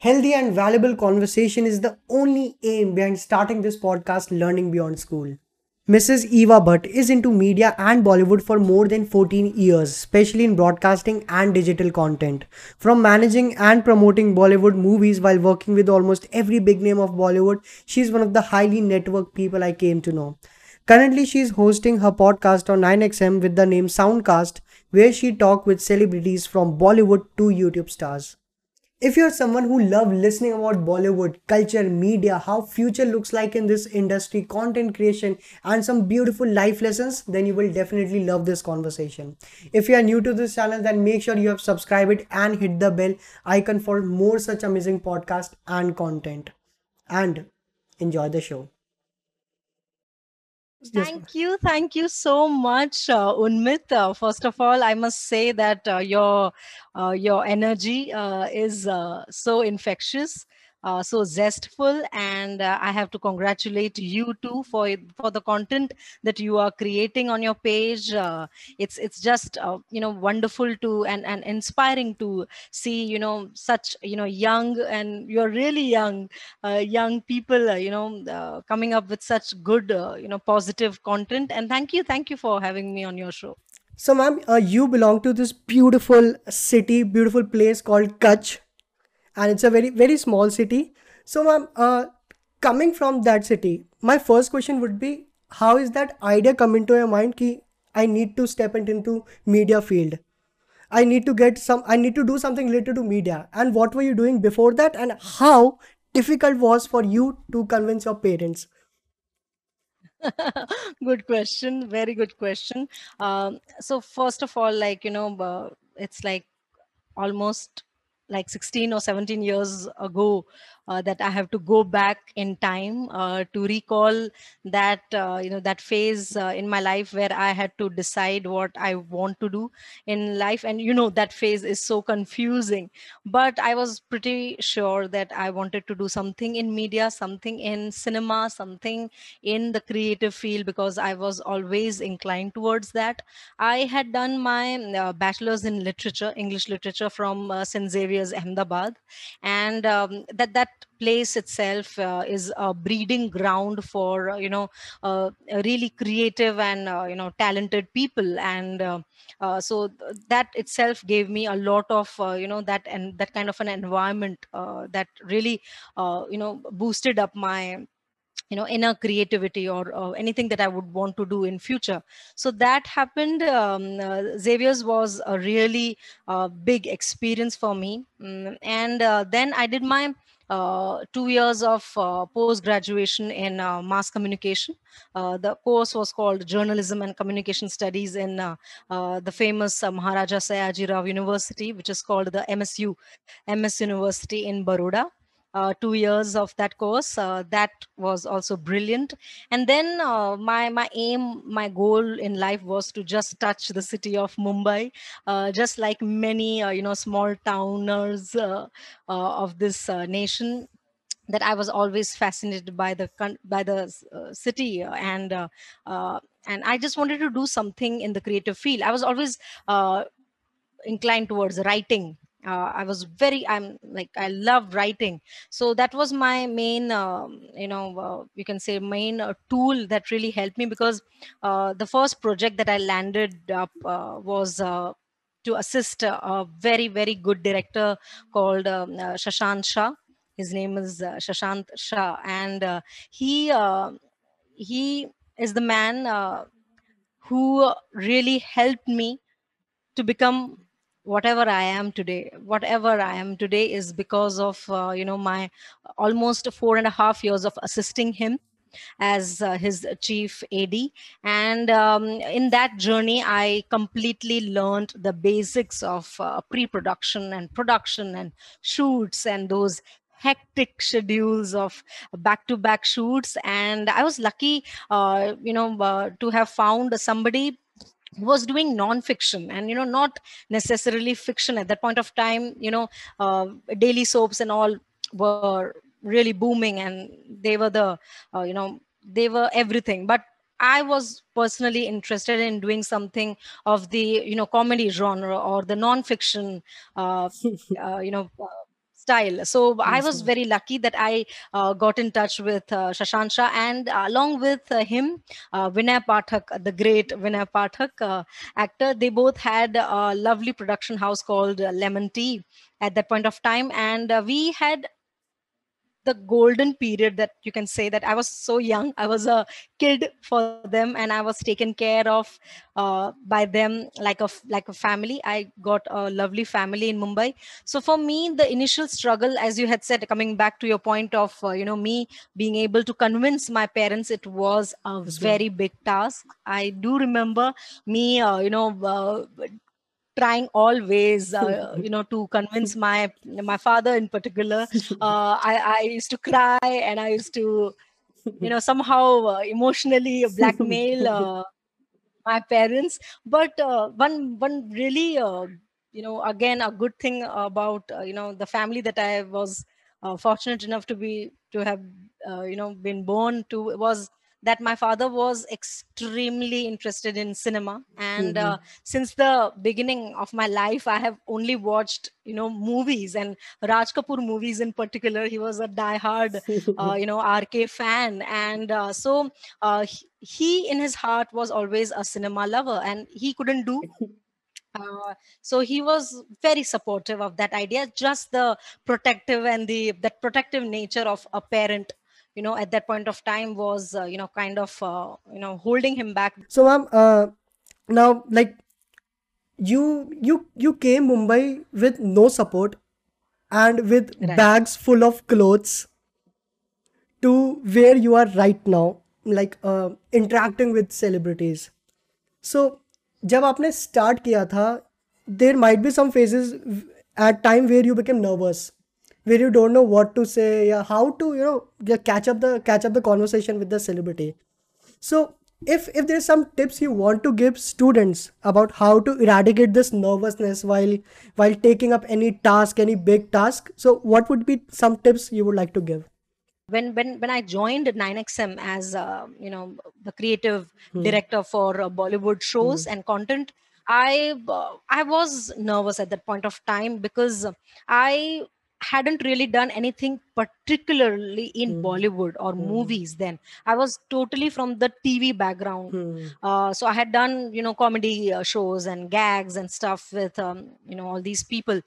Healthy and valuable conversation is the only aim behind starting this podcast, Learning Beyond School. Mrs. Eva Bhatt is into media and Bollywood for more than 14 years, especially in broadcasting and digital content. From managing and promoting Bollywood movies while working with almost every big name of Bollywood, she is one of the highly networked people I came to know. Currently, she is hosting her podcast on 9XM with the name Soundcast, where she talks with celebrities from Bollywood to YouTube stars. If you're someone who love listening about Bollywood, culture, media, how future looks like in this industry, content creation, and some beautiful life lessons, then you will definitely love this conversation. If you are new to this channel, then make sure you have subscribed and hit the bell icon for more such amazing podcast and content. And enjoy the show. Yes, Thank you. Thank you so much, uh, Unmit. Uh, first of all, I must say that uh, your uh, your energy uh, is uh, so infectious uh, so zestful and uh, i have to congratulate you too for for the content that you are creating on your page. Uh, it's it's just uh, you know wonderful to and and inspiring to see you know such you know young and you're really young uh, young people uh, you know coming up with such good you know positive content. And thank you thank you for having me on your show. So, ma'am, you belong to this beautiful city, beautiful place called Kutch. And it's a very very small city. So ma'am uh, coming from that city my first question would be how is that idea come into your mind ki i need to step into media field? I need to get some i need to do something related to media. And what were you doing before that? And how difficult was for you to convince your parents? Good question. Very good question. Um, so first of all like you know uh, it's like almost like 16 or 17 years ago uh, that I have to go back in time uh, to recall that uh, you know that phase uh, in my life where I had to decide what I want to do in life, and you know that phase is so confusing. But I was pretty sure that I wanted to do something in media, something in cinema, something in the creative field because I was always inclined towards that. I had done my uh, bachelor's in literature, English literature from uh, St Xavier's Ahmedabad, and um, that that place itself uh, is a breeding ground for uh, you know uh, really creative and uh, you know talented people. And uh, uh, so th- that itself gave me a lot of you know that and that kind of an environment that really you know boosted up my you know inner creativity or uh, anything that i would want to do in future. So that happened um, uh, xavier's was a really uh, big experience for me. Mm, and uh, then i did my uh, two years of uh, post graduation in uh, mass communication. Uh, the course was called Journalism and Communication Studies in uh, uh, the famous Maharaja Sayaji Rao University, which is called the MSU, MS University in Baroda uh, two years of that course. Uh, that was also brilliant. And then uh, my my aim, my goal in life was to just touch the city of Mumbai, uh, just like many uh, you know small towners uh, of this nation. That I was always fascinated by the by the city and and I just wanted to do something in the creative field. I was always inclined towards writing uh, i was very i'm like i love writing. So that was my main um, you know uh, you can say main uh, tool that really helped me because uh, the first project that i landed up uh, was uh, to assist a, very very good director called um, shashant shah. His name is uh, shashant shah. And he uh, he is the man who really helped me to become whatever i am today whatever i am today is because of uh, you know my almost four and a half years of assisting him as uh, his chief ad and um, in that journey i completely learned the basics of uh, pre-production and production and shoots and those hectic schedules of back to back shoots. And i was lucky uh, you know uh, to have found somebody was doing non-fiction and you know not necessarily fiction at that point of time you know uh, daily soaps and all were really booming and they were the uh, you know they were everything. But i was personally interested in doing something of the you know comedy genre or the non-fiction uh, uh, you know uh, style. So I was very lucky that I uh, got in touch with uh, Shashant Shah and uh, along with uh, him, uh, Vinay Pathak, the great Vinay Pathak uh, actor. They both had a lovely production house called Lemon Tea at that point of time, and we had the golden period that you can say that I was so young. I was a kid for them, and I was taken care of uh, by them like a like a family. I got a lovely family in Mumbai. So for me, the initial struggle, as you had said, coming back to your point of uh, you know me being able to convince my parents, it was a very big task. I do remember me, uh, you know. Trying always uh, you know to convince my my father in particular. Uh, I, I used to cry and i used to you know somehow uh, emotionally blackmail uh, my parents. But uh, one one really uh, you know again a good thing about uh, you know the family that i was uh, fortunate enough to be to have uh, you know been born to was that my father was extremely interested in cinema. And uh, Mhm. since the beginning of my life i have only watched you know movies and raj kapoor movies in particular. He was a diehard uh, you know rk fan. And uh, so uh, he, he in his heart was always a cinema lover and he couldn't do uh, so he was very supportive of that idea. Just the protective and the that protective nature of a parent you know at that point of time was uh, you know kind of uh, you know holding him back So, ma'am, uh, now like you you you came Mumbai with no support and with right bags full of clothes to where you are right now, like uh, interacting with celebrities. So जब आपने start किया था, there might be some phases at time where you became nervous, where you don't know what to say, yeah, how to you know catch up the catch up the conversation with the celebrity. So if if there's some tips you want to give students about how to eradicate this nervousness while while taking up any task, any big task, so what would be some tips you would like to give? when when when I joined 9XM as uh, you know the creative Hmm. director for uh, Bollywood shows Hmm. and content, I uh, I was nervous at that point of time because I hadn't really done anything particularly in Hmm. Bollywood or Hmm. movies then. I was totally from the TV background. Hmm. Uh, so I had done you know comedy uh, shows and gags and stuff with um, you know all these people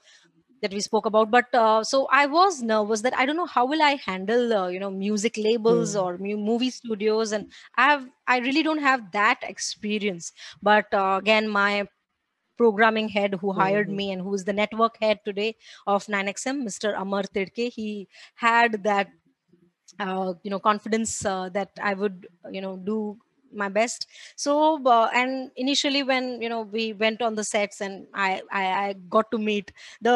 that we spoke about but uh, so i was nervous that i don't know how will i handle uh, you know music labels Hmm. or mu- movie studios and i have i really don't have that experience but uh, again my programming head who hired Hmm. me and who is the network head today of 9xm mr amar tidke he had that uh, you know confidence uh, that i would you know do my best so uh, and initially when you know we went on the sets and i i, I got to meet the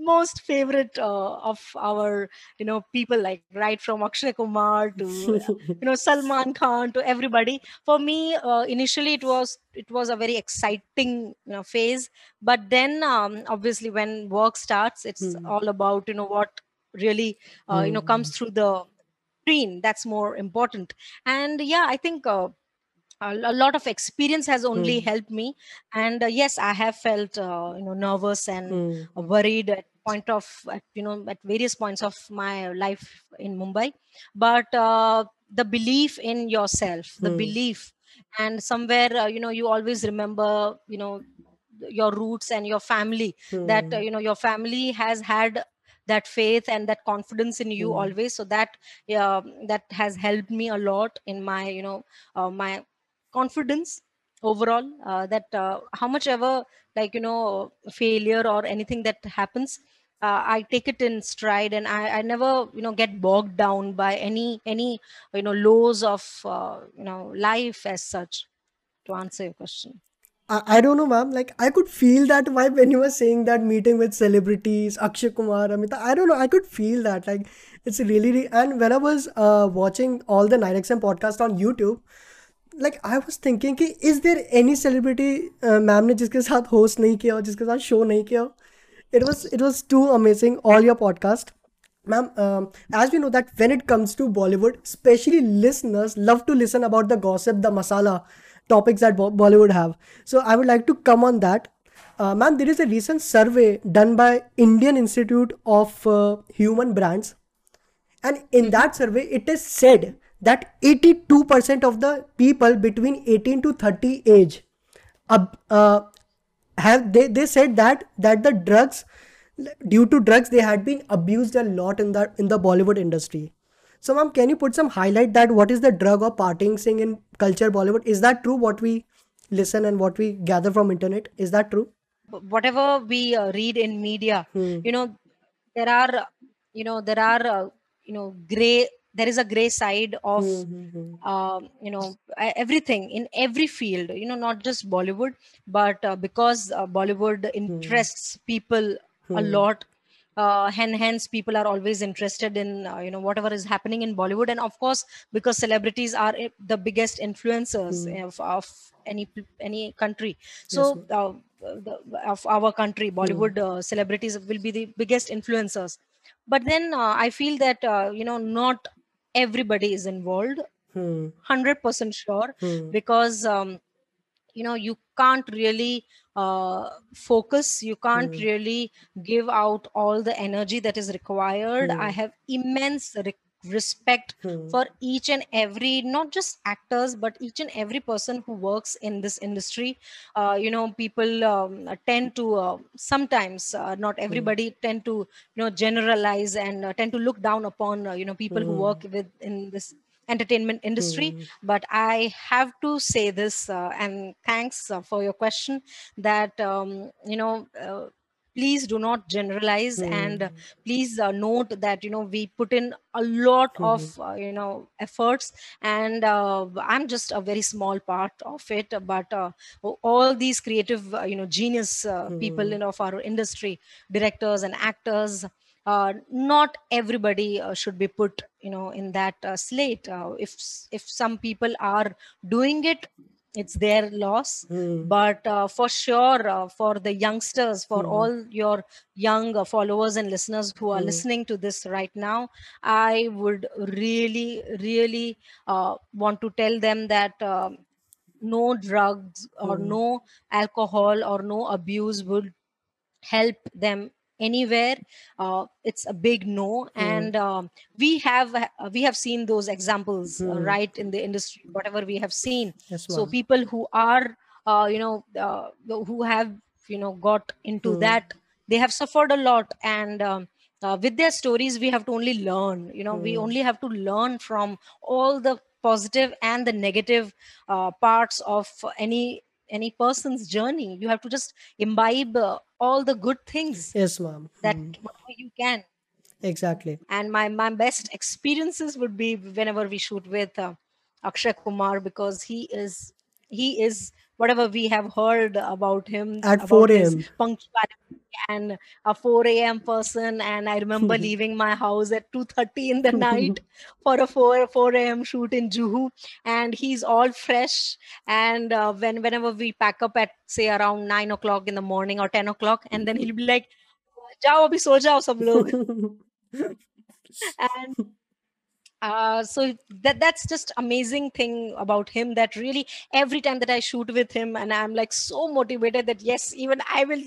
most favorite uh, of our you know people like right from akshay kumar to you know salman khan to everybody for me uh, initially it was it was a very exciting you know phase but then um, obviously when work starts it's Hmm. all about you know what really uh, you know Hmm. comes through the screen that's more important and yeah i think uh, a lot of experience has only Hmm. helped me and uh, yes i have felt uh, you know nervous and Hmm. uh, worried at point of at, you know at various points of my life in mumbai but uh, the belief in yourself the Hmm. belief and somewhere uh, you know you always remember you know your roots and your family that uh, Hmm. you know your family has had that faith and that confidence in you Hmm. always so that yeah that has helped me a lot in my you know uh, my confidence overall uh, that uh, how much ever like you know failure or anything that happens uh, i take it in stride and I, I never you know get bogged down by any any you know lows of uh, you know life as such to answer your question I, don't know, ma'am. Like I could feel that vibe when you were saying that meeting with celebrities, Akshay Kumar, Amita. I don't know. I could feel that. Like it's really, re- and when I was uh, watching all the 9XM podcast on YouTube, like I was thinking कि is there any celebrity uh, ma'am ने जिसके साथ host नहीं किया हो जिसके साथ show नहीं किया हो it was it was too amazing all your podcast ma'am um, as we know that when it comes to bollywood especially listeners love to listen about the gossip the masala topics that Bo- bollywood have so i would like to come on that uh, ma'am, there is a recent survey done by Indian Institute of uh, Human Brands, and in that survey, it is said that 82% of the people between 18 to 30 age ab- uh, have they, they said that that the drugs due to drugs they had been abused a lot in the in the Bollywood industry. So, ma'am, can you put some highlight that what is the drug or partying sing in culture Bollywood? Is that true? What we listen and what we gather from internet is that true? whatever we uh, read in media Hmm. you know there are uh, you know there are uh, you know gray there is a gray side of Hmm, hmm, hmm. um, you know everything in every field you know not just bollywood but uh, because uh, bollywood interests people a Hmm. lot uh, and hence people are always interested in uh, you know whatever is happening in bollywood and of course because celebrities are the biggest influencers Hmm. of, of any any country so ma'am. uh, the, of our country bollywood uh, celebrities will be the biggest influencers but then uh, i feel that uh, you know not everybody is involved Hmm. 100% sure Hmm. because um, you know you can't really uh, focus you can't Hmm. really give out all the energy that is required i Hmm. have immense re- respect Hmm. for each and every not just actors but each and every person who works in this industry uh, you know people um, tend to uh, sometimes uh, not Hmm. everybody tend to you know generalize and uh, tend to look down upon uh, you know people who Hmm. work with in this entertainment industry Hmm. but i have to say this uh, and thanks uh, for your question that um, you know uh, please do not generalize and uh, Hmm. please uh, note that you know we put in a lot Hmm. of uh, you know efforts and uh, i'm just a very small part of it but uh, all these creative uh, you know genius uh, people Hmm. in of our industry directors and actors uh, not everybody uh, should be put you know in that uh, slate uh, if if some people are doing it it's their loss Hmm. but uh, for sure uh, for the youngsters for Hmm. all your young uh, followers and listeners who are Hmm. listening to this right now i would really really uh, want to tell them that um, no drugs or Hmm. no alcohol or no abuse would help them anywhere uh, it's a big no Hmm. and um, we have uh, we have seen those examples uh, Hmm. right in the industry whatever we have seen Yes, so people who are uh, you know uh, who have you know got into Hmm. that they have suffered a lot and um, uh, with their stories we have to only learn you know we Hmm. only have to learn from all the positive and the negative uh, parts of any any person's journey you have to just imbibe uh, all the good things Yes, ma'am. that whatever you can Exactly. and my my best experiences would be whenever we shoot with uh, akshay kumar because he is he is whatever we have heard about him At about 4 his a.m. punctuality and a 4 a.m. person. And I remember leaving my house at 2:30 in the night for a 4 4 a.m. shoot in Juhu. And he's all fresh. And uh, when whenever we pack up at say around nine o'clock in the morning or 10 o'clock, and then he'll be like, "Jao, abhi so jao, sab log." and uh, so that that's just amazing thing about him that really every time that i shoot with him and i'm like so motivated that yes even i will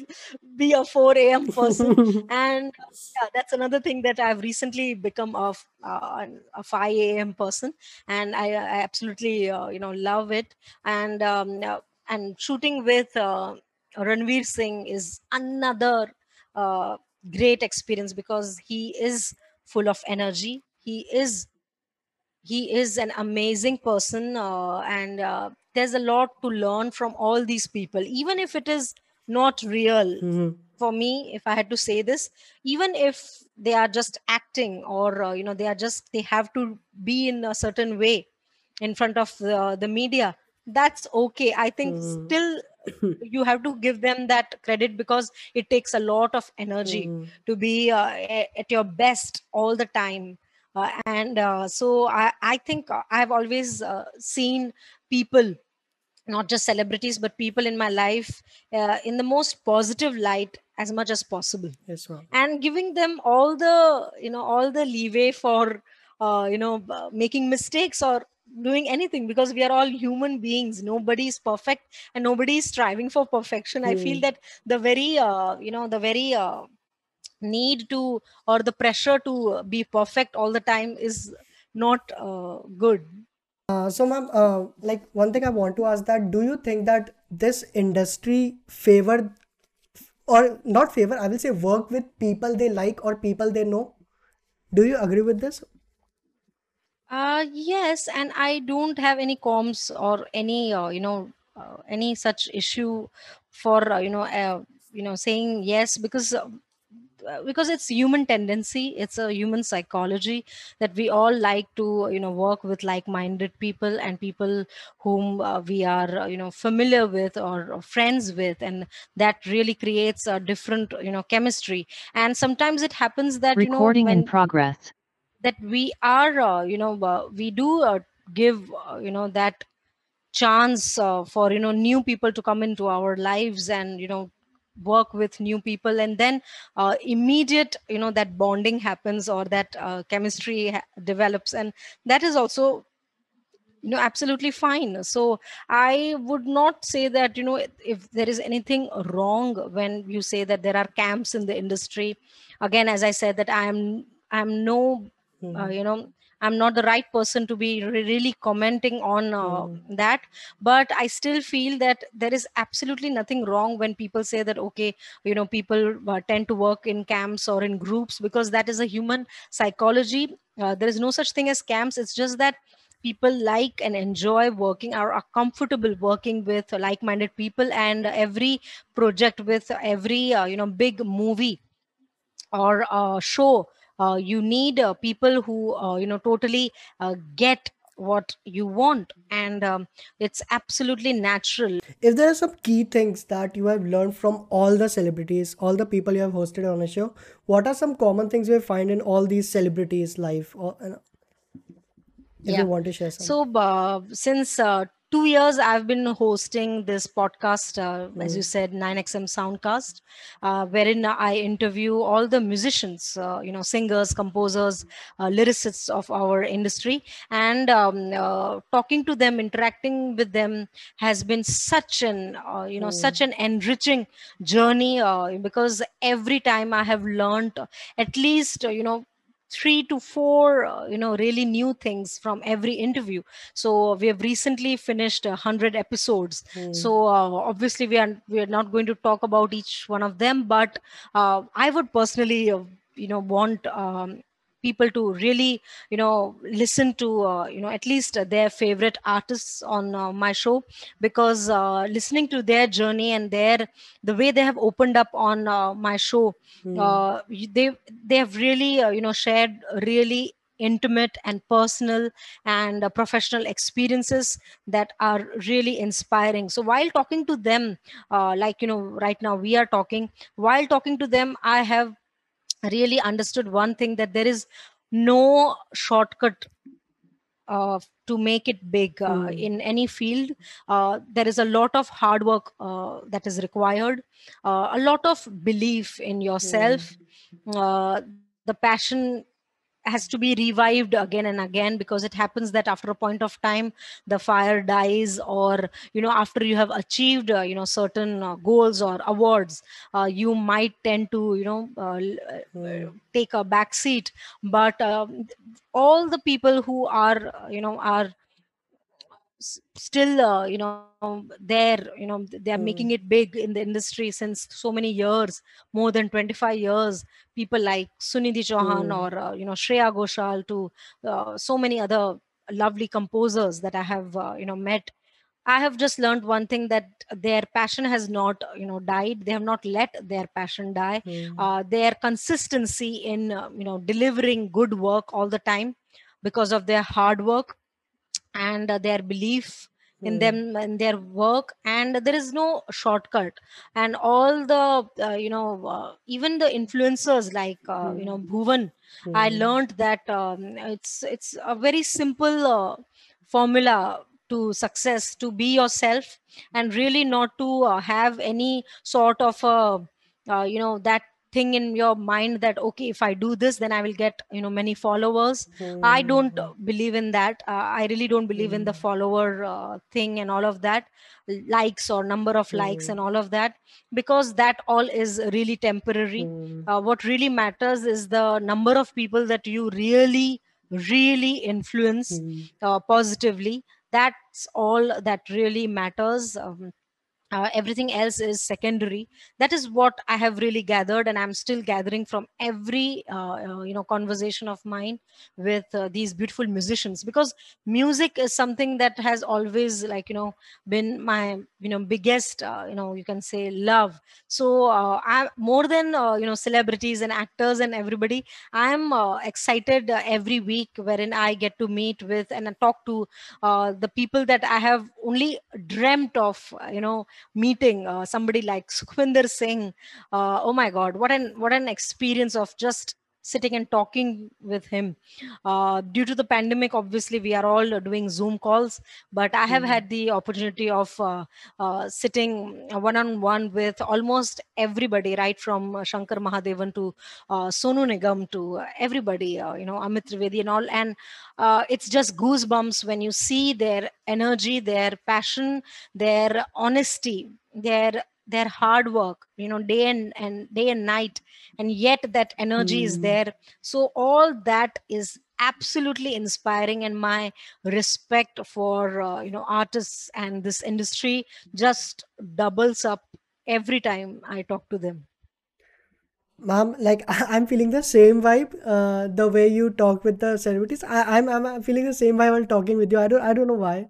be a 4 a.m person. And yeah, that's another thing that i've recently become a, f- uh, a 5 a.m person. And i, I absolutely uh, you know love it. And um, uh, and shooting with uh, ranveer singh is another uh, great experience because he is full of energy. He is he is an amazing person uh, and uh, there's a lot to learn from all these people even if it is not real Hmm. for me if i had to say this even if they are just acting or uh, you know they are just they have to be in a certain way in front of the, the media that's okay i think Hmm. still you have to give them that credit because it takes a lot of energy Hmm. to be uh, at your best all the time and uh, so I, I think i've always uh, seen people not just celebrities but people in my life uh, in the most positive light as much as possible Yes, ma'am. and giving them all the you know all the leeway for uh, you know making mistakes or doing anything because we are all human beings nobody is perfect and nobody is striving for perfection i feel Hmm. that the very uh, you know the very uh, need to or the pressure to be perfect all the time is not uh, good Uh, so, ma'am, uh, like one thing I want to ask that do you think that this industry favor or not favor, I will say work with people they like or people they know? Do you agree with this? Uh, yes, and I don't have any comms or any, uh, you know, uh, any such issue for, uh, you know, uh, you know, saying yes because because it's human tendency, it's a human psychology that we all like to, you know, work with like-minded people and people whom uh, we are, uh, you know, familiar with or, or friends with, and that really creates a different, you know, chemistry. And sometimes it happens that, you know, Recording in progress. that we are uh, you know uh, we do uh, give uh, you know that chance uh, for you know new people to come into our lives and you know work with new people and then uh, immediate you know that bonding happens or that uh, chemistry ha- develops and that is also you know absolutely fine so i would not say that you know if there is anything wrong when you say that there are camps in the industry again as i said that i am i'm no uh, Hmm. you know i'm not the right person to be really commenting on uh, Hmm. that but i still feel that there is absolutely nothing wrong when people say that okay you know people uh, tend to work in camps or in groups because that is a human psychology uh, there is no such thing as camps it's just that people like and enjoy working or are comfortable working with like-minded people and every project with every uh, you know big movie or uh, show uh, you need uh, people who uh, you know totally uh, get what you want and um, it's absolutely natural If there are some key things that you have learned from all the celebrities, all the people you have hosted on a show, what are some common things you find in all these celebrities' life? Or, uh, if you want to share some. So, uh, since uh, two years, I've been hosting this podcast, uh, as you Hmm. said, 9XM Soundcast, uh, wherein I interview all the musicians, uh, you know, singers, composers, uh, lyricists of our industry, and um, uh, talking to them, interacting with them has been such an, uh, you know, Hmm. such an enriching journey uh, because every time I have learned at least, you know, three to four uh, you know really new things from every interview so we have recently finished a 100 episodes Hmm. so uh, obviously we are we are not going to talk about each one of them but uh, i would personally uh, you know want um, people to really you know listen to uh, you know at least their favorite artists on uh, my show because uh, listening to their journey and their the way they have opened up on uh, my show uh, they they have really uh, you know shared really intimate and personal and uh, professional experiences that are really inspiring. So while talking to them uh, like you know right now we are talking while talking to them i have really understood one thing that there is no shortcut uh, to make it big uh, Hmm. in any field. Uh, there is a lot of hard work uh, that is required uh, a lot of belief in yourself. Uh, the passion has to be revived again and again because it happens that after a point of time the fire dies or you know after you have achieved uh, you know certain uh, goals or awards uh, you might tend to you know uh, uh, Hmm. take a back seat but um, all the people who are uh, you know are still uh, you know there you know they are making it Hmm. big in the industry since so many years more than 25 years. People like sunidhi chauhan Hmm. or uh, you know shreya ghoshal to uh, so many other lovely composers that i have uh, you know met. I have just learned one thing that their passion has not you know died. They have not let their passion die. Uh, their consistency in uh, you know delivering good work all the time because of their hard work and their belief in Hmm. them and their work and there is no shortcut and all the uh, you know uh, even the influencers like uh, you know Hmm. bhuvan i Hmm. learned that um, it's it's a very simple uh, formula to success to be yourself and really not to uh, have any sort of a uh, you know that thing in your mind that okay if i do this then i will get you know many followers mm-hmm. i don't believe in that uh, i really don't believe mm-hmm. in the hmm. follower uh, thing and all of that likes or number of mm-hmm. likes and all of that because that all is really temporary hmm. uh, what really matters is the number of people that you really really influence hmm. uh, positively that's all that really matters um, uh, everything else is secondary. That is what i have really gathered and i'm still gathering from every uh, uh, you know conversation of mine with uh, these beautiful musicians because music is something that has always like you know been my you know biggest uh, you know you can say love. So uh, i more than you know celebrities and actors and everybody i'm excited every week wherein i get to meet with and talk to the people that i have only dreamt of you know meeting uh, somebody like Sukhvinder Singh. Uh, oh my God, what an what an experience of just sitting and talking with him. Uh, due to the pandemic, obviously, we are all doing Zoom calls, but I have mm-hmm. had the opportunity of uh, uh, sitting one on one with almost everybody, right from Shankar Mahadevan to uh, Sonu Nigam to everybody, uh, you know, Amit Trivedi and all. And uh, it's just goosebumps when you see their energy, their passion, their honesty, their their hard work you know day and, and day and night and yet that energy mm. is hmm. there so all that is absolutely inspiring and my respect for uh, you know artists and this industry just doubles up every time i talk to them ma'am like i'm feeling the same vibe uh, the way you talk with the celebrities I, I'm, I'm feeling the same vibe while talking with you i don't i don't know why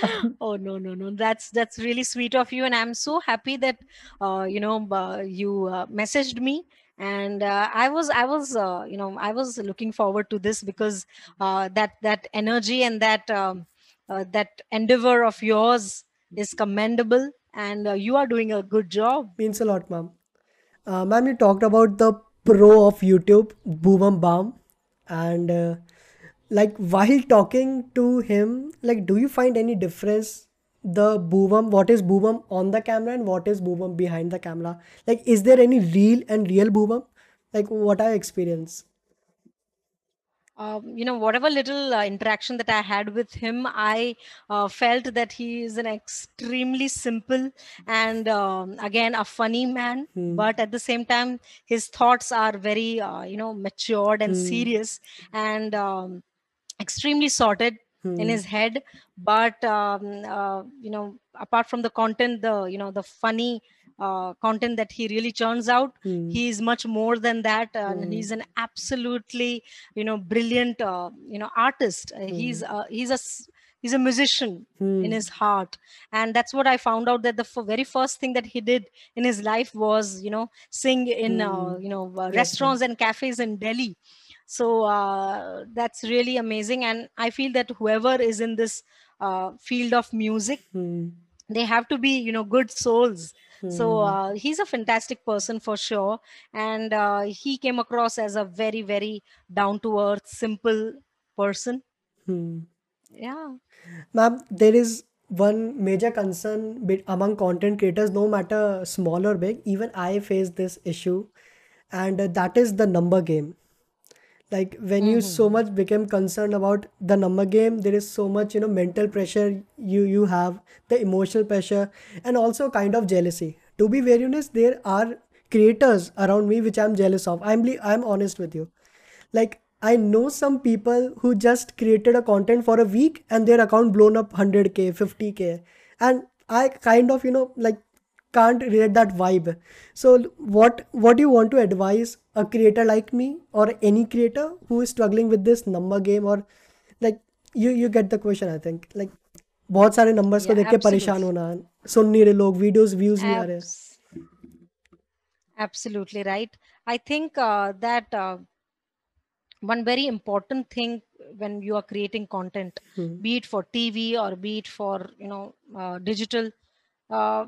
oh no no no. That's that's really sweet of you. And i'm so happy that uh, you know uh, you uh, messaged me. And uh, i was i was uh, you know i was looking forward to this because uh, that that energy and that um, that endeavor of yours is commendable. And you are doing a good job. Means a lot ma'am. Ma'am you talked about the pro of youtube bhuvan bam and like while talking to him like do you find any difference? The boobum what is boobum on the camera and what is boobum behind the camera? Like is there any real and real boobum like what i experience? Um, you know whatever little uh, interaction that i had with him i uh, felt that he is an extremely simple and um, again a funny man. Hmm. but at the same time his thoughts are very uh, you know matured and hmm. serious. And um, extremely sorted hmm. in his head but um, uh, you know apart from the content the you know the funny uh, content that he really churns out hmm. he is much more than that uh, hmm. and he's an absolutely you know brilliant uh, you know artist uh, he's uh, he's a he's a musician in hmm. his heart and that's what i found out that the f- very first thing that he did in his life was you know sing in hmm. you know restaurants and cafes in delhi so uh, that's really amazing. And i feel that whoever is in this uh, field of music hmm. they have to be you know good souls. Hmm. so uh, he's a fantastic person for sure. And uh, he came across as a very very down to earth simple person. Hmm. yeah. Ma'am there is one major concern among content creators no matter small or big even i face this issue. And that is the number game like when mm-hmm. you so mm-hmm. much became concerned about the number game there is so much you know mental pressure you you have the emotional pressure and also kind of jealousy to be very honest there are creators around me which i'm jealous of i'm i'm honest with you like i know some people who just created a content for a week and their account blown up 100k 50k and i kind of you know like can't relate that vibe so what what do you want to advise a creator like me or any creator who is struggling with this number game or like you you get the question i think like बहुत सारे numbers को देख के परेशान होना सुन नहीं रहे लोग वीडियोस व्यूज नहीं आ रहे absolutely right i think uh, that uh, one very important thing when you are creating content hmm. be it for tv or be it for you know uh, digital uh,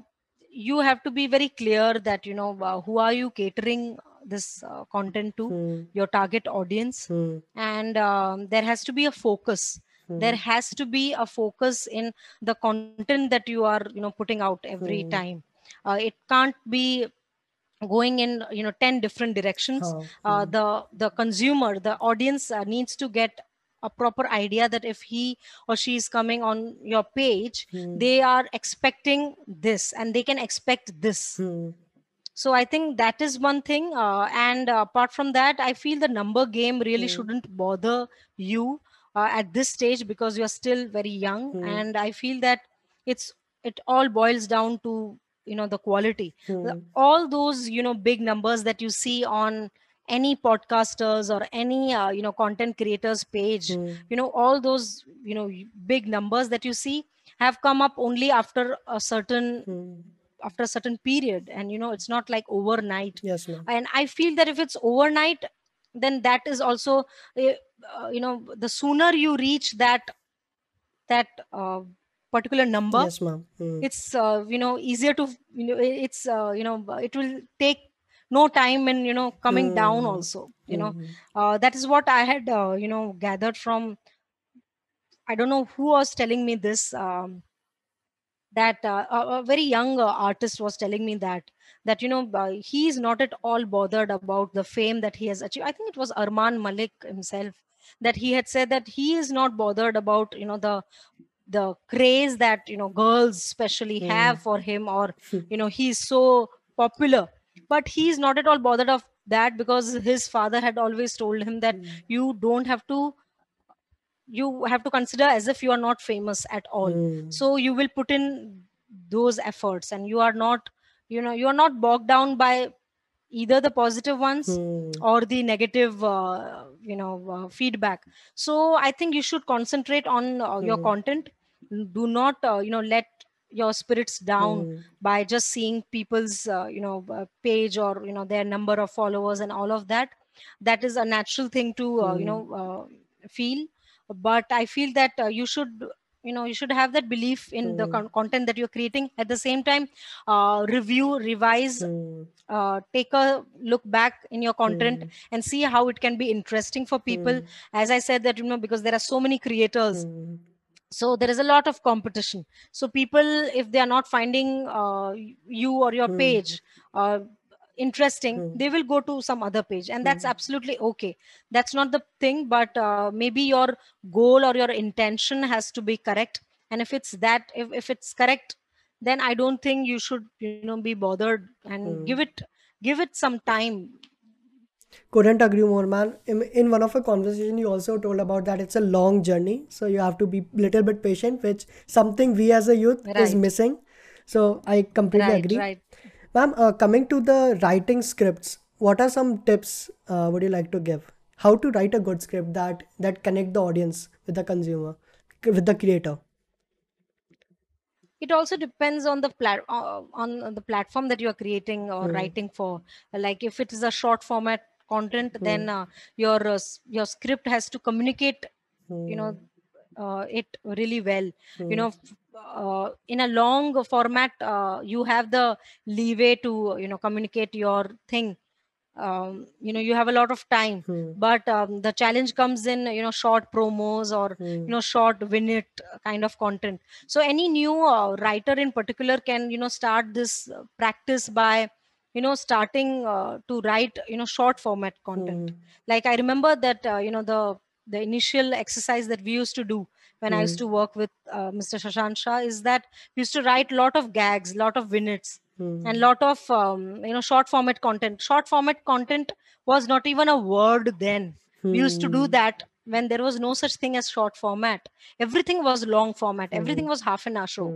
you have to be very clear that you know uh, who are you catering this uh, content to hmm. your target audience hmm. and um, there has to be a focus hmm. there has to be a focus in the content that you are you know putting out every hmm. time uh, it can't be going in you know 10 different directions Huh. uh, Hmm. the the consumer the audience uh, needs to get a proper idea that if he or she is coming on your page Hmm. they are expecting this and they can expect this Hmm. so i think that is one thing uh, and uh, apart from that i feel the number game really Hmm. shouldn't bother you uh, at this stage because you're still very young and i feel that it's it all boils down to you know the quality all those you know big numbers that you see on any podcasters or any uh, you know content creators page Hmm. you know all those you know big numbers that you see have come up only after a certain Hmm. after a certain period and you know it's not like overnight Yes, ma'am. and i feel that if it's overnight then that is also uh, uh, you know the sooner you reach that that uh, particular number Yes, ma'am. Hmm. it's uh, you know easier to you know it's uh, you know it will take no time in you know coming down Hmm. also you know Hmm. uh, that is what i had uh, you know gathered from i don't know who was telling me this um, that uh, a, a very young uh, artist was telling me that that you know uh, he is not at all bothered about the fame that he has achieved i think it was armaan malik himself that he had said that he is not bothered about you know the the craze that you know girls especially Hmm. have for him or you know he's so popular but he's not at all bothered of that because his father had always told him that Hmm. you don't have to you have to consider as if you are not famous at all Hmm. so you will put in those efforts and you are not you know you are not bogged down by either the positive ones Hmm. or the negative uh, you know uh, feedback so i think you should concentrate on uh, your Hmm. content do not uh, you know let your spirits down Hmm. by just seeing people's uh, you know uh, page or you know their number of followers and all of that that is a natural thing to uh, you Hmm. know uh, feel but i feel that uh, you should you know you should have that belief in the Hmm. con- content that you're creating at the same time uh, review revise Hmm. uh, take a look back in your content Hmm. and see how it can be interesting for people Hmm. as i said that you know because there are so many creators Hmm. So there is a lot of competition so people if they are not finding uh, you or your Hmm. page uh, interesting Hmm. they will go to some other page and that's Hmm. absolutely okay that's not the thing but uh, maybe your goal or your intention has to be correct and if it's that if, if it's correct then i don't think you should you know be bothered and Hmm. give it give it some time Couldn't agree more, man. In, in one of a conversation, you also told about that it's a long journey, so you have to be little bit patient, which something we as a youth is missing. So I completely right agree. right Ma'am, uh, coming to the writing scripts, what are some tips uh, would you like to give? How to write a good script that that connect the audience with the consumer, with the creator? it also depends on the plat uh, on the platform that you are creating or Hmm. writing for like if it is a short format content Hmm. then uh, your uh, your script has to communicate you know Hmm. uh, it really well you Hmm. know uh, in a long format uh, you have the leeway to you know communicate your thing um, you know you have a lot of time Hmm. but um, the challenge comes in you know short promos or Hmm. you know short minute kind of content so any new uh, writer in particular can you know start this practice by you know starting uh, to write you know short format content Hmm. like i remember that uh, you know the the initial exercise that we used to do when i used Hmm. to work with uh, mr shashant shah is that we used to write a lot of gags lot of vignettes and Hmm. lot of um, you know short format content short format content was not even a word then we used to do Hmm. that when there was no such thing as short format everything was long format everything was half an hour show.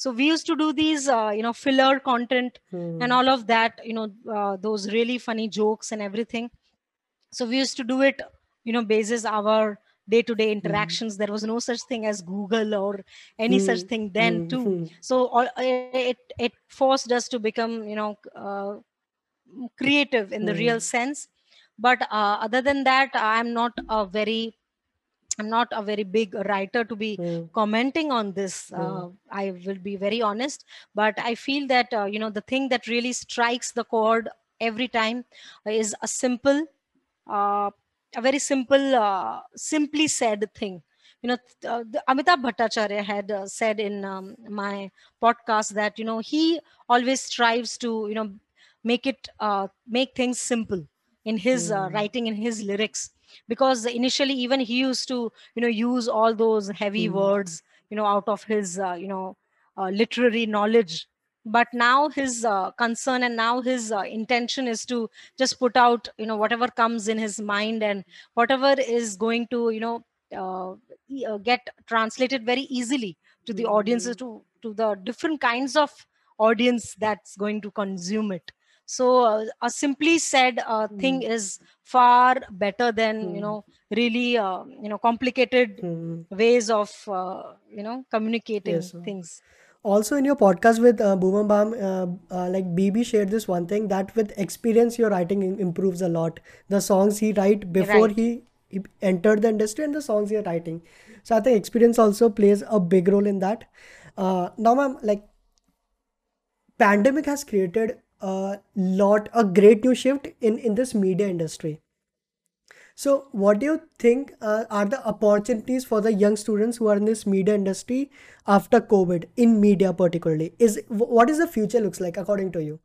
So we used to do these uh, you know filler content and Hmm. all of that you know uh, those really funny jokes and everything. So we used to do it you know basis our day to day interactions. There was no such thing as google or any such Hmm. thing then Hmm. too. So all, it it forced us to become you know uh, creative in the real sense. But uh, other than that i'm not a very i'm not a very big writer to be Hmm. commenting on this Hmm. uh, i will be very honest but i feel that uh, you know the thing that really strikes the chord every time is a simple uh, a very simple uh, simply said thing you know uh, the- amitabh bhattacharya had uh, said in um, my podcast that you know he always strives to you know make it uh, make things simple in his uh, Hmm. writing in his lyrics because initially even he used to you know use all those heavy Hmm. words you know out of his uh, you know uh, literary knowledge but now his uh, concern and now his uh, intention is to just put out you know whatever comes in his mind and whatever is going to you know uh, uh, get translated very easily to the audiences Hmm. to to the different kinds of audience that's going to consume it so uh, a simply said uh, thing Hmm. is far better than you Hmm. know really uh, you know complicated Hmm. ways of uh, you know communicating Yes. things Also, in your podcast with uh, Bhuvan Bam, uh, uh, like BB shared this one thing that with experience, your writing improves a lot. The songs he write before right he, he entered the industry and the songs he are writing. So I think experience also plays a big role in that. Uh, now, ma'am, like pandemic has created a lot, a great new shift in in this media industry. So, what do you think uh, are the opportunities for the young students who are in this media industry after COVID in media particularly? Is what is the future looks like according to you?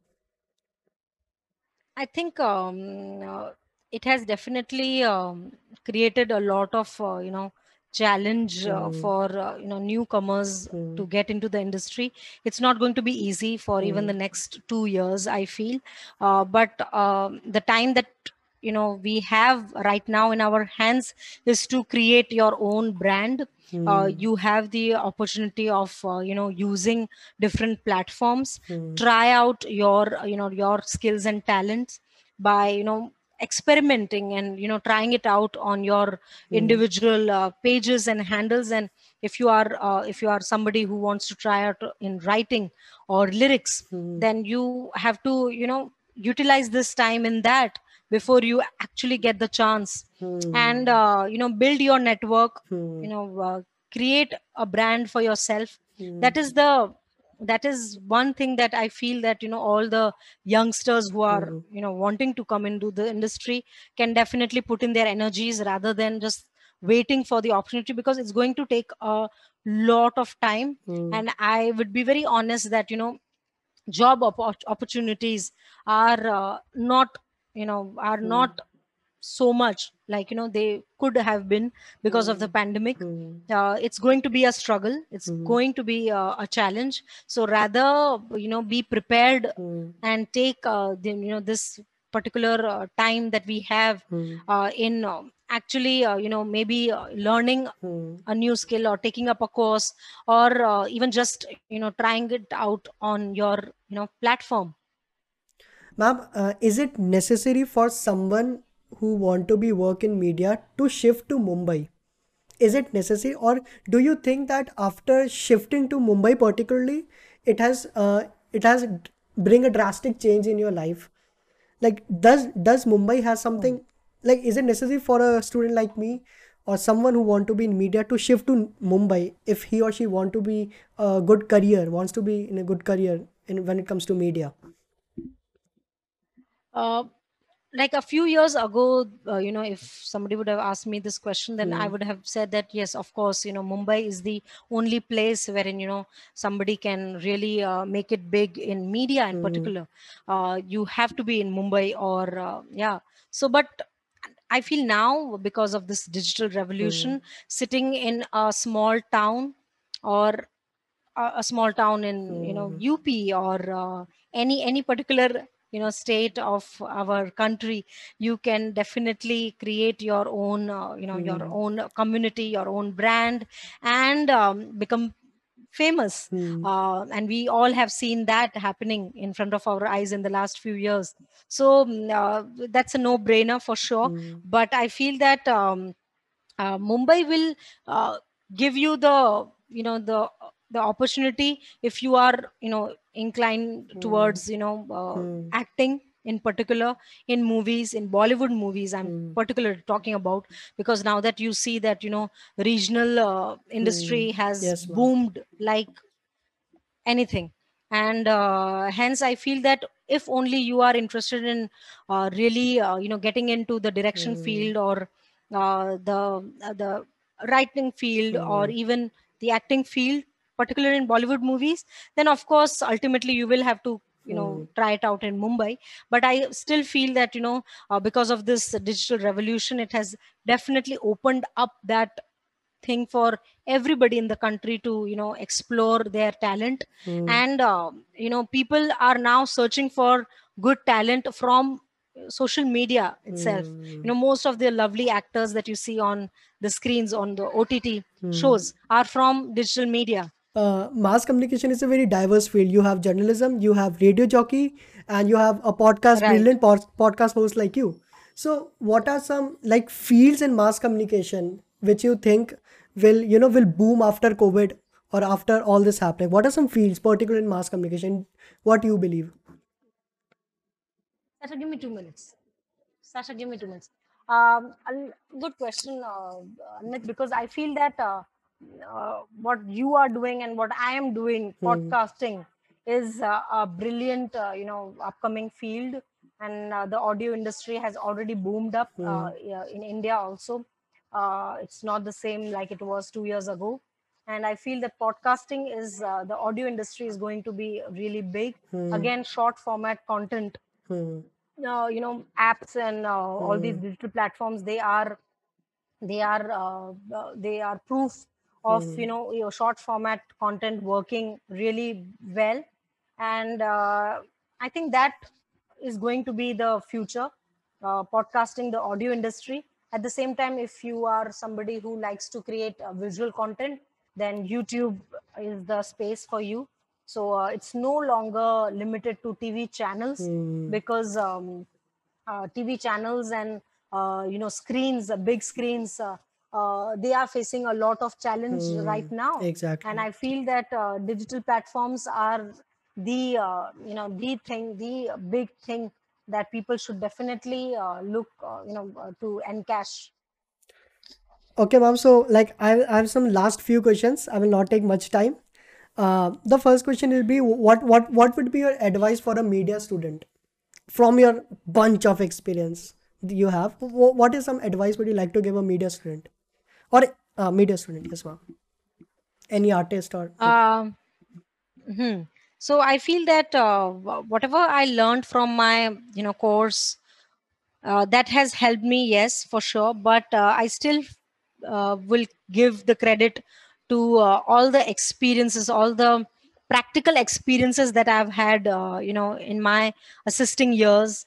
I think um, uh, it has definitely um, created a lot of uh, you know challenge uh, Hmm. for uh, you know newcomers Hmm. to get into the industry. It's not going to be easy for even Hmm. the next two years, I feel. Uh, but um, the time that you know we have right now in our hands is to create your own brand. Uh, Hmm. you have the opportunity of uh, you know using different platforms Hmm. try out your you know your skills and talents by you know experimenting and you know trying it out on your Hmm. individual uh, pages and handles and if you are uh, if you are somebody who wants to try out in writing or lyrics Hmm. then you have to you know utilize this time in that before you actually get the chance and Hmm. uh, you know build your network you Hmm. know uh, create a brand for yourself Hmm. that is the that is one thing that i feel that you know all the youngsters who are Hmm. you know wanting to come into the industry can definitely put in their energies rather than just waiting for the opportunity because it's going to take a lot of time Hmm. and i would be very honest that you know job opp- opportunities are uh, not you know are Hmm. not so much like you know they could have been because of the Hmm. pandemic Hmm. uh, it's going to be a struggle it's Hmm. going to be uh, a challenge so rather you know be prepared Hmm. and take uh, the, you know this particular uh, time that we have Hmm. uh, in uh, actually uh, you know maybe uh, learning a new skill or taking up a course or uh, even just you know trying it out on your you know platform Ma'am, uh, is it necessary for someone who want to be work in media to shift to Mumbai? Is it necessary, or do you think that after shifting to Mumbai particularly, it has uh, it has bring a drastic change in your life? Like, does does Mumbai has something like is it necessary for a student like me or someone who want to be in media to shift to Mumbai if he or she want to be a good career, wants to be in a good career in when it comes to media? uh, like a few years ago uh, you know if somebody would have asked me this question then i Hmm. would have said that yes of course you know mumbai is the only place wherein you know somebody can really uh, make it big in media in Hmm. particular uh, you have to be in mumbai or uh, yeah so but i feel now because of this digital revolution sitting in a small town or a, a small town in you know Hmm. up or uh, any any particular you know state of our country you can definitely create your own uh, you know your Hmm. own community your own brand and um, become famous Hmm. uh, and we all have seen that happening in front of our eyes in the last few years so mm, uh, that's a no brainer for sure Hmm. but i feel that um, uh, mumbai will uh, give you the you know the the opportunity if you are you know inclined Hmm. towards you know uh, Hmm. acting in particular in movies in bollywood movies i'm Hmm. particularly talking about because now that you see that you know regional uh, industry Hmm. has Yes, boomed like anything and uh, hence i feel that if only you are interested in uh, really uh, you know getting into the direction Hmm. field or uh, the uh, the writing field or Hmm. even the acting field particularly in bollywood movies then of course ultimately you will have to you know Hmm. try it out in mumbai but i still feel that you know uh, because of this digital revolution it has definitely opened up that thing for everybody in the country to you know explore their talent Hmm. and uh, you know people are now searching for good talent from social media itself Hmm. you know most of the lovely actors that you see on the screens on the ott Hmm. shows are from digital media uh, mass communication is a very diverse field. You have journalism, you have radio jockey, and you have a podcast, Right. brilliant pod- podcast host like you. So, what are some like fields in mass communication which you think will you know will boom after COVID or after all this happening? What are some fields, particularly in mass communication? What you believe? Sasha, give me two minutes. Sasha, give me two minutes. Um, good question, uh, because I feel that uh, uh, what you are doing and what I am doing, Hmm. podcasting, is uh, a brilliant, uh, you know, upcoming field, and uh, the audio industry has already boomed up uh, yeah, in India also. Uh, it's not the same like it was two years ago, and I feel that podcasting is uh, the audio industry is going to be really big. Hmm. Again, short format content Hmm. uh, you know apps and uh, all these Hmm. digital platforms they are they are uh, they are proof of Hmm. you know your short format content working really well and uh, i think that is going to be the future uh, podcasting the audio industry at the same time if you are somebody who likes to create uh, visual content then youtube is the space for you so uh, it's no longer limited to tv channels Hmm. because um, uh, TV channels and uh, you know screens, uh, big screens, uh, they are facing a lot of challenge Hmm. right now. Exactly. And I feel that uh, digital platforms are the uh, you know the thing, the big thing that people should definitely uh, look uh, you know to encash. Okay, mom So, like, I, I have some last few questions. I will not take much time. Uh, the first question will be, what what what would be your advice for a media student from your bunch of experience you have? What is some advice would you like to give a media student or uh, media student? as well Any artist or Um, mhm. So I feel that uh, whatever I learned from my you know course uh, that has helped me yes for sure but uh, i still uh, will give the credit to uh, all the experiences all the practical experiences that i've had you know in my assisting years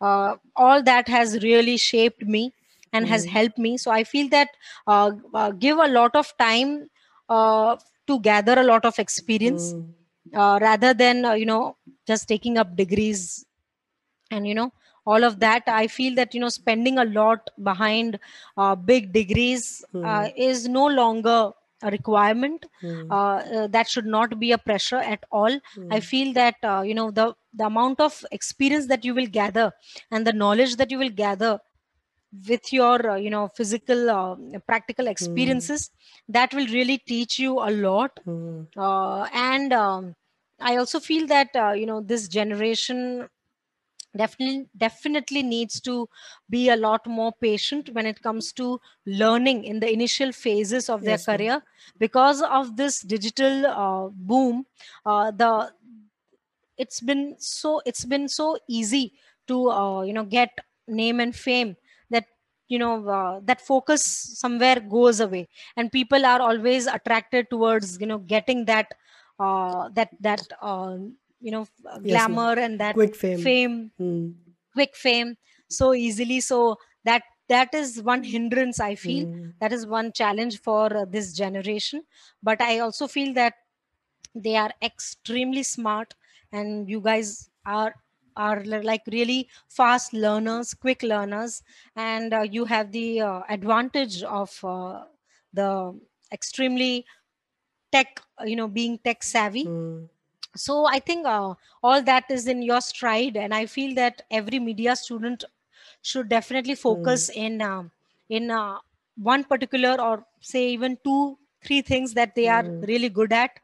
all that has really shaped me and has Hmm. helped me so i feel that uh, uh, give a lot of time uh, to gather a lot of experience uh, rather than uh, you know just taking up degrees and you know all of that i feel that you know spending a lot behind uh, big degrees uh, Hmm. is no longer a requirement Hmm. uh, uh, that should not be a pressure at all i Hmm. feel that uh, you know the the amount of experience that you will gather and the knowledge that you will gather with your uh, you know physical uh, practical Hmm. experiences that will really teach you a lot Hmm. uh, and um, i also feel that uh, you know this generation definitely definitely needs to be a lot more patient when it comes to learning in the initial phases of their Yes, ma'am. career because of this digital uh, boom uh, the it's been so it's been so easy to uh, you know get name and fame you know uh, that focus somewhere goes away and people are always attracted towards you know getting that uh, that that uh, you know Yes, glamour and that Quick fame. fame Hmm. quick fame so easily so that that is one hindrance i feel Hmm. that is one challenge for uh, this generation but i also feel that they are extremely smart and you guys are are like really fast learners quick learners and uh, you have the uh, advantage of uh, the extremely tech uh, you know being tech savvy Hmm. so i think uh, all that is in your stride and i feel that every media student should definitely focus in um, in uh, one particular or say even two three things that they are Hmm. really good at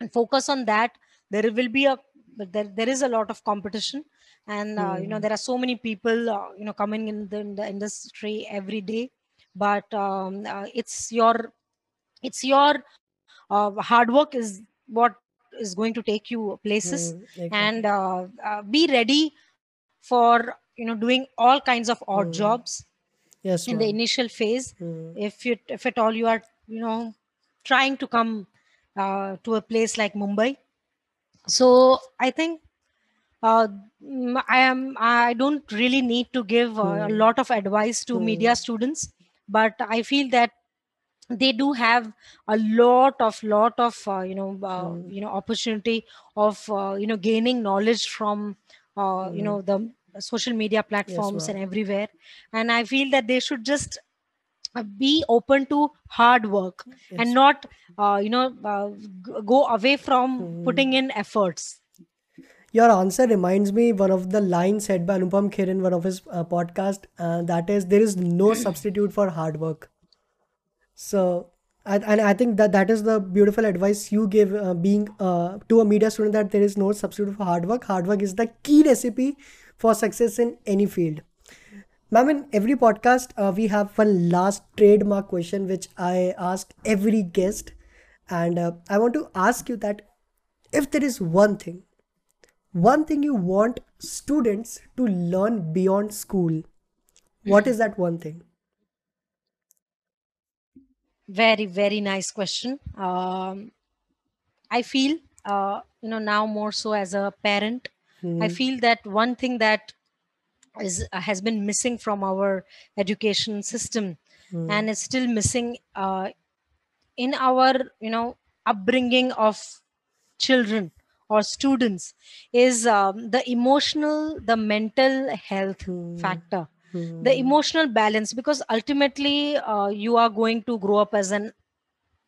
and focus on that there will be a but there, there is a lot of competition and uh, you know Hmm. there are so many people uh, you know coming in the, in the industry every day but um, uh, it's your it's your uh, hard work is what is going to take you places Hmm, exactly. and uh, uh, be ready for you know doing all kinds of odd Hmm. jobs Yes, in the initial phase Hmm. if you if at all you are you know trying to come uh, to a place like mumbai so i think uh, mm, i am i don't really need to give uh, a Hmm. lot of advice to media Hmm. students but i feel that they do have a lot of lot of uh, you know uh, Hmm. you know opportunity of uh, you know gaining knowledge from uh, you Hmm. know the social media Yes, platforms and everywhere and i feel that they should just be open to hard work and not uh, you know uh, go away from Hmm. putting in efforts Your answer reminds me one of the lines said by Anupam Kher in one of his uh, podcast. Uh, that is, there is no substitute for hard work. So, I, and I think that that is the beautiful advice you give, uh, being uh, to a media student that there is no substitute for hard work. Hard work is the key recipe for success in any field. Ma'am, in every podcast, uh, we have one last trademark question which I ask every guest, and uh, I want to ask you that if there is one thing one thing you want students to learn beyond school what is that one thing? Very very nice question. Um, i feel uh, you know now more so as a parent i Hmm. feel that one thing that is uh, has been missing from our education system Hmm. and is still missing uh, in our you know upbringing of children or students is um, the emotional the mental health Hmm. factor the Hmm. emotional balance because ultimately uh, you are going to grow up as an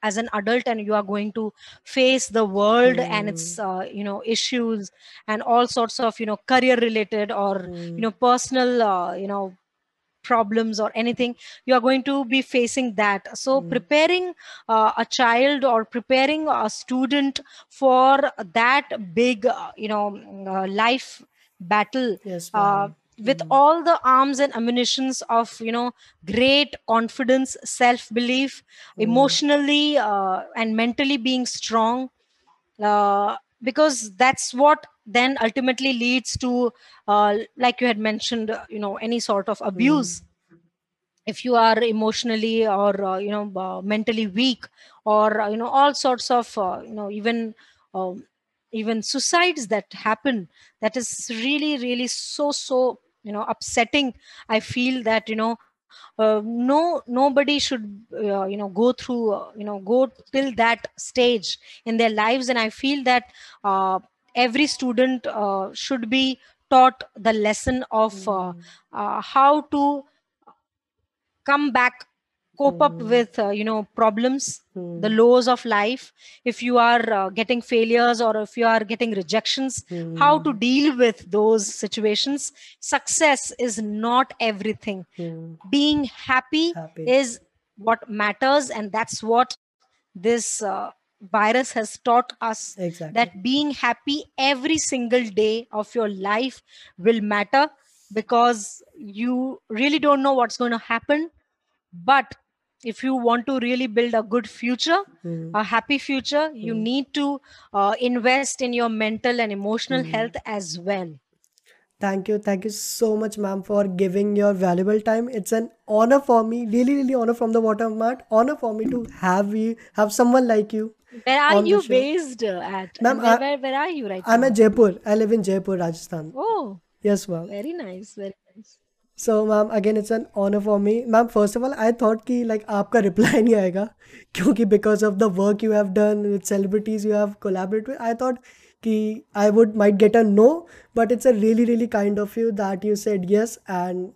as an adult and you are going to face the world and its Hmm. uh, you know issues and all sorts of you know career related or you Hmm. know personal uh, you know problems or anything you are going to be facing that so Hmm. preparing uh, a child or preparing a student for that big uh, you know mm, uh, life battle yes uh, with Hmm. all the arms and ammunitions of you know great confidence self belief Hmm. emotionally uh, and mentally being strong uh, because that's what then ultimately leads to uh, like you had mentioned uh, you know any sort of abuse if you are emotionally or uh, you know uh, mentally weak or uh, you know all sorts of uh, you know even um, even suicides that happen that is really really so so you know upsetting i feel that you know uh, no nobody should uh, you know go through uh, you know go till that stage in their lives and i feel that uh, every student uh, should be taught the lesson of uh, Hmm. uh, how to come back cope up Hmm. with uh, you know problems the Hmm. lows of life. If you are uh, getting failures or if you are getting rejections how to Hmm. deal with those situations? Success is not everything. Being happy happy. is what matters and that's what this uh, virus has taught us exactly. that being happy every single day of your life will matter because you really don't know what's going to happen. But if you want to really build a good future Hmm. a happy future you Hmm. need to uh, invest in your mental and emotional Hmm. health as well Thank you. Thank you so much, ma'am, for giving your valuable time. It's an honor for me, really, really honor from the bottom of my heart. Honor for me to have you, have someone like you where are you based uh, at Ma'am, where, I, where, where are you right I'm now at Jaipur. I live in Jaipur, Rajasthan. oh Yes, ma'am. very nice very nice So, ma'am, again, it's an honor for me. Ma'am, first of all, I thought कि like आपका reply नहीं आएगा क्योंकि because of the work you have done with celebrities you have collaborated with, I thought कि I would might get a no, but it's a really really kind of you that you said yes and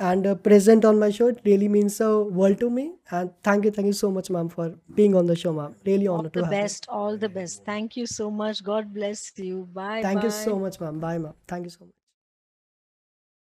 and uh, present on my show. It really means the world to me. And thank you, thank you so much, ma'am, for being on the show, ma'am. Really all honor the to have you. best all the best thank you so much god bless you bye Thank you bye so much, ma'am.